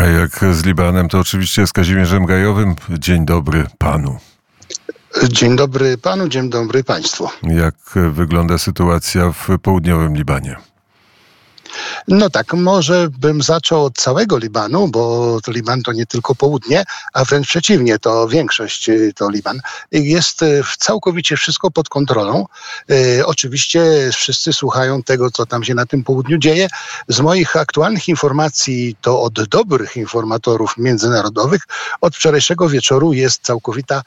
A jak z Libanem, to oczywiście z Kazimierzem Gajowym. Dzień dobry panu. Dzień dobry panu, dzień dobry państwu. Jak wygląda sytuacja w południowym Libanie? No tak, może bym zaczął od całego Libanu, bo Liban to nie tylko południe, a wręcz przeciwnie, to większość y, to Liban. Jest y, całkowicie wszystko pod kontrolą. E, oczywiście wszyscy słuchają tego, co tam się na tym południu dzieje. Z moich aktualnych informacji, to od dobrych informatorów międzynarodowych, od wczorajszego wieczoru jest całkowita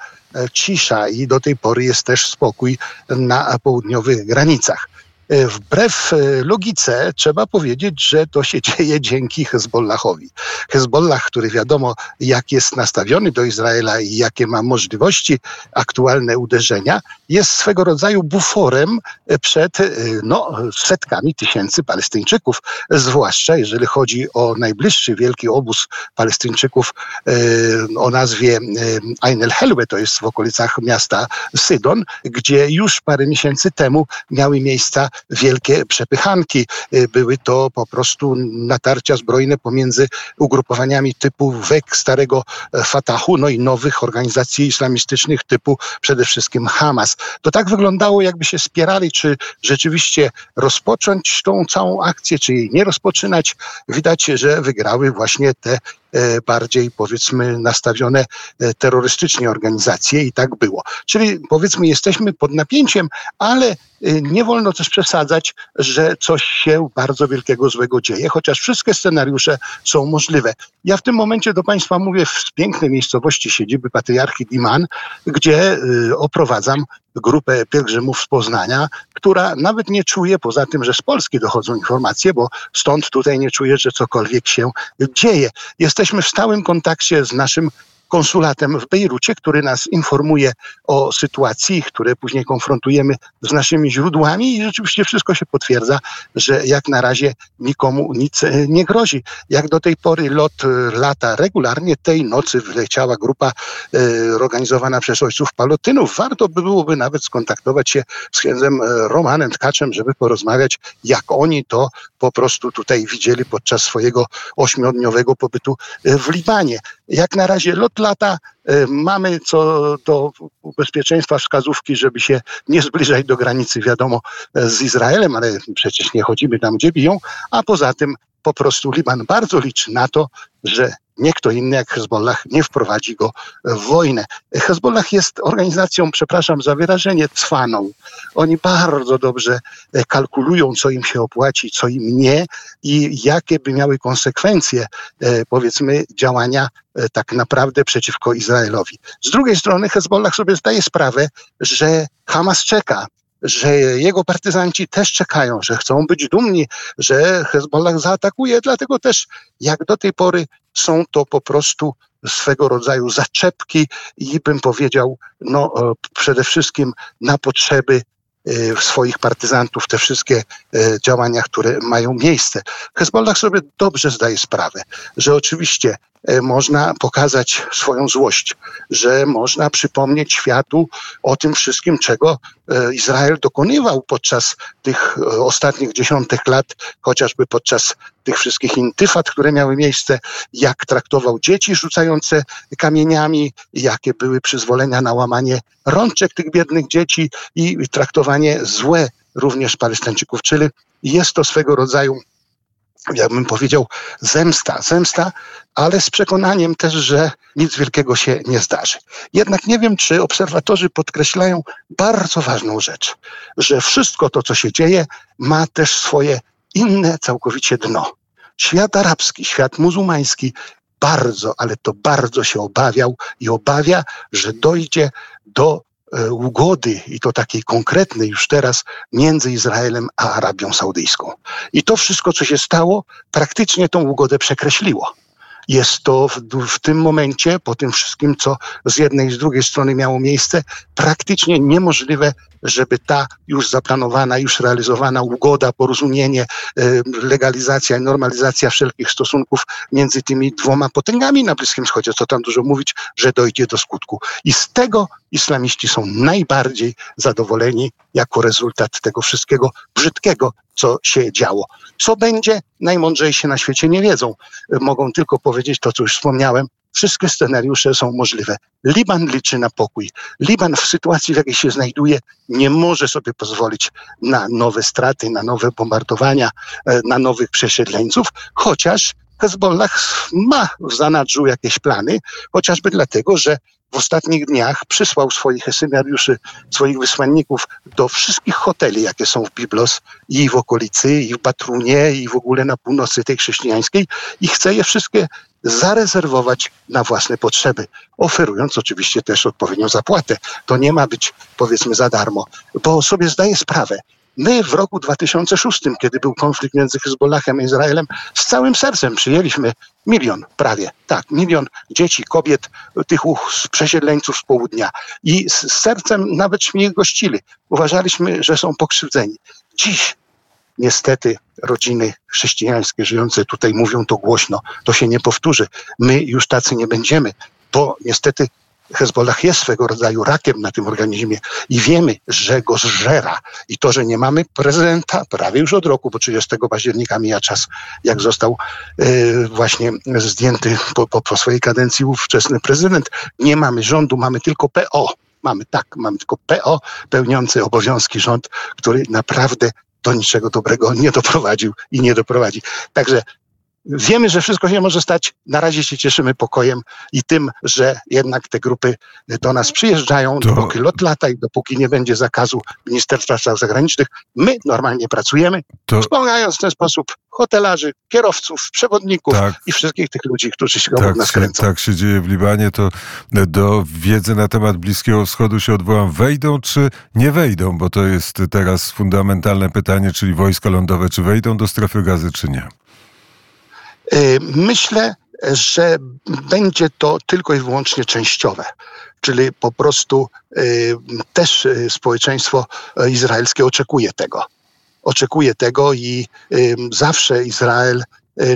cisza i do tej pory jest też spokój na południowych granicach. E, wbrew e, logice trzeba powiedzieć, że to się dzieje dzięki Hezbollahowi. Hezbollah, który wiadomo jak jest nastawiony do Izraela i jakie ma możliwości aktualne uderzenia, jest swego rodzaju buforem e, przed no, setkami tysięcy Palestyńczyków, zwłaszcza jeżeli chodzi o najbliższy wielki obóz Palestyńczyków o nazwie Ain el-Helwe, to jest w okolicach miasta Sydon, gdzie już parę miesięcy temu miały miejsca wielkie przepychanki. Y, były to po prostu natarcia zbrojne pomiędzy ugrupowaniami typu WEK, starego e, Fatahu, no i nowych organizacji islamistycznych typu przede wszystkim Hamas. To tak wyglądało, jakby się spierali, czy rzeczywiście rozpocząć tą całą akcję, czy jej nie rozpoczynać. Widać, że wygrały właśnie te bardziej powiedzmy nastawione e, terrorystycznie organizacje i tak było. Czyli powiedzmy jesteśmy pod napięciem, ale e, nie wolno też przesadzać, że coś się bardzo wielkiego złego dzieje, chociaż wszystkie scenariusze są możliwe. Ja w tym momencie do Państwa mówię w pięknej miejscowości siedziby patriarchy Diman, gdzie oprowadzam grupę pielgrzymów z Poznania, która nawet nie czuje, poza tym, że z Polski dochodzą informacje, bo stąd tutaj nie czuje, że cokolwiek się dzieje. Jesteśmy w stałym kontakcie z naszym konsulatem w Bejrucie, który nas informuje o sytuacji, które później konfrontujemy z naszymi źródłami i rzeczywiście wszystko się potwierdza, że jak na razie nikomu nic e, nie grozi. Jak do tej pory lot e, lata regularnie, tej nocy wleciała grupa e, organizowana przez ojców palotynów. Warto by byłoby nawet skontaktować się z księdzem Romanem Tkaczem, żeby porozmawiać, jak oni to po prostu tutaj widzieli podczas swojego ośmiodniowego pobytu w Libanie. Jak na razie lot lata. E, mamy co do bezpieczeństwa wskazówki, żeby się nie zbliżać do granicy, wiadomo, z Izraelem, ale przecież nie chodzimy tam, gdzie biją, a poza tym po prostu Liban bardzo liczy na to, że nie kto inny jak Hezbollah nie wprowadzi go w wojnę. Hezbollah jest organizacją, przepraszam za wyrażenie, cwaną. Oni bardzo dobrze e, kalkulują, co im się opłaci, co im nie i jakie by miały konsekwencje, e, powiedzmy, działania e, tak naprawdę przeciwko Izraelowi. Z drugiej strony Hezbollah sobie zdaje sprawę, że Hamas czeka że jego partyzanci też czekają, że chcą być dumni, że Hezbollah zaatakuje, dlatego też jak do tej pory są to po prostu swego rodzaju zaczepki i bym powiedział, no e, przede wszystkim na potrzeby e, swoich partyzantów, te wszystkie e, działania, które mają miejsce. Hezbollah sobie dobrze zdaje sprawę, że oczywiście można pokazać swoją złość, że można przypomnieć światu o tym wszystkim, czego e, Izrael dokonywał podczas tych e, ostatnich dziesiątek lat, chociażby podczas tych wszystkich intyfat, które miały miejsce, jak traktował dzieci rzucające kamieniami, jakie były przyzwolenia na łamanie rączek tych biednych dzieci i traktowanie złe również Palestyńczyków, czyli jest to swego rodzaju ja bym powiedział, zemsta. Zemsta, ale z przekonaniem też, że nic wielkiego się nie zdarzy. Jednak nie wiem, czy obserwatorzy podkreślają bardzo ważną rzecz, że wszystko to, co się dzieje, ma też swoje inne całkowicie dno. Świat arabski, świat muzułmański bardzo, ale to bardzo się obawiał i obawia, że dojdzie do ugody, i to takiej konkretnej już teraz, między Izraelem a Arabią Saudyjską. I to wszystko, co się stało, praktycznie tą ugodę przekreśliło jest to w, w, tym momencie, po tym wszystkim, co z jednej i z drugiej strony miało miejsce, praktycznie niemożliwe, żeby ta już zaplanowana, już realizowana ugoda, porozumienie, e, legalizacja i normalizacja wszelkich stosunków między tymi dwoma potęgami na Bliskim Wschodzie, co tam dużo mówić, że dojdzie do skutku. I z tego islamiści są najbardziej zadowoleni jako rezultat tego wszystkiego brzydkiego, co się działo. Co będzie, najmądrzejsi na świecie nie wiedzą. Mogą tylko powiedzieć to, co już wspomniałem. Wszystkie scenariusze są możliwe. Liban liczy na pokój. Liban w sytuacji, w jakiej się znajduje, nie może sobie pozwolić na nowe straty, na nowe bombardowania, e, na nowych przesiedleńców, chociaż Hezbollah ma w zanadrzu jakieś plany, chociażby dlatego, że w ostatnich dniach przysłał swoich esymariuszy, swoich wysłanników do wszystkich hoteli, jakie są w Biblos i w okolicy, i w Batrunie, i w ogóle na północy tej chrześcijańskiej i chce je wszystkie zarezerwować na własne potrzeby, oferując oczywiście też odpowiednią zapłatę. To nie ma być powiedzmy za darmo, bo sobie zdaję sprawę, My w roku 2006, kiedy był konflikt między Hezbollahem a Izraelem, z całym sercem przyjęliśmy milion prawie, tak, milion dzieci, kobiet, tych przesiedleńców z południa. I z sercem nawetśmy ich gościli. Uważaliśmy, że są pokrzywdzeni. Dziś niestety rodziny chrześcijańskie żyjące tutaj mówią to głośno. To się nie powtórzy. My już tacy nie będziemy, bo niestety Hezbollah jest swego rodzaju rakiem na tym organizmie i wiemy, że go zżera. I to, że nie mamy prezydenta prawie już od roku, bo 30 października mija czas, jak został y, właśnie zdjęty po, po, po swojej kadencji ówczesny prezydent. Nie mamy rządu, mamy tylko PO. Mamy tak, mamy tylko PO pełniący obowiązki rząd, który naprawdę do niczego dobrego nie doprowadził i nie doprowadzi. Także Wiemy, że wszystko się może stać. Na razie się cieszymy pokojem i tym, że jednak te grupy do nas przyjeżdżają, to... dopóki lot lata i dopóki nie będzie zakazu Ministerstwa Spraw Zagranicznych, my normalnie pracujemy, to... wspomagając w ten sposób hotelarzy, kierowców, przewodników tak. i wszystkich tych ludzi, którzy się tak, nas kręcą. Tak się dzieje w Libanie, to do wiedzy na temat Bliskiego Wschodu się odwołam. Wejdą czy nie wejdą? Bo to jest teraz fundamentalne pytanie, czyli wojska lądowe, czy wejdą do strefy gazy, czy nie? Y, myślę, że będzie to tylko i wyłącznie częściowe. Czyli po prostu y, też y, społeczeństwo izraelskie oczekuje tego. Oczekuje tego i zawsze Izrael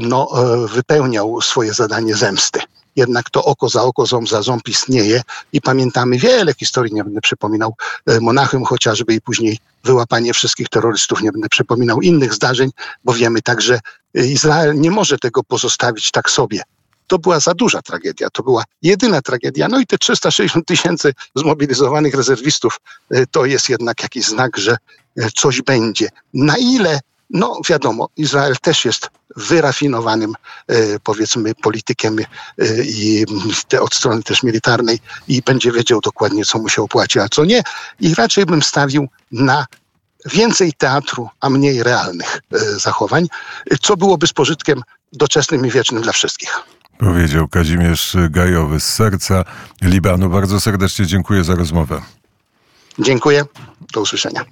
no, wypełniał swoje zadanie zemsty jednak to oko za oko, ząb za ząb istnieje i pamiętamy wiele historii, nie będę przypominał e, Monachium chociażby i później wyłapanie wszystkich terrorystów, nie będę przypominał innych zdarzeń, bo wiemy także, Izrael nie może tego pozostawić tak sobie. To była za duża tragedia, to była jedyna tragedia. No i te 360 tysięcy zmobilizowanych rezerwistów e, to jest jednak jakiś znak, że e, coś będzie. Na ile no wiadomo, Izrael też jest wyrafinowanym, e, powiedzmy, politykiem e, i te, od strony też militarnej i będzie wiedział dokładnie, co mu się opłaci, a co nie. I raczej bym stawił na więcej teatru, a mniej realnych e, zachowań, co byłoby z pożytkiem doczesnym i wiecznym dla wszystkich. Powiedział Kazimierz Gajowy z serca Libanu. Bardzo serdecznie dziękuję za rozmowę. Dziękuję. Do usłyszenia.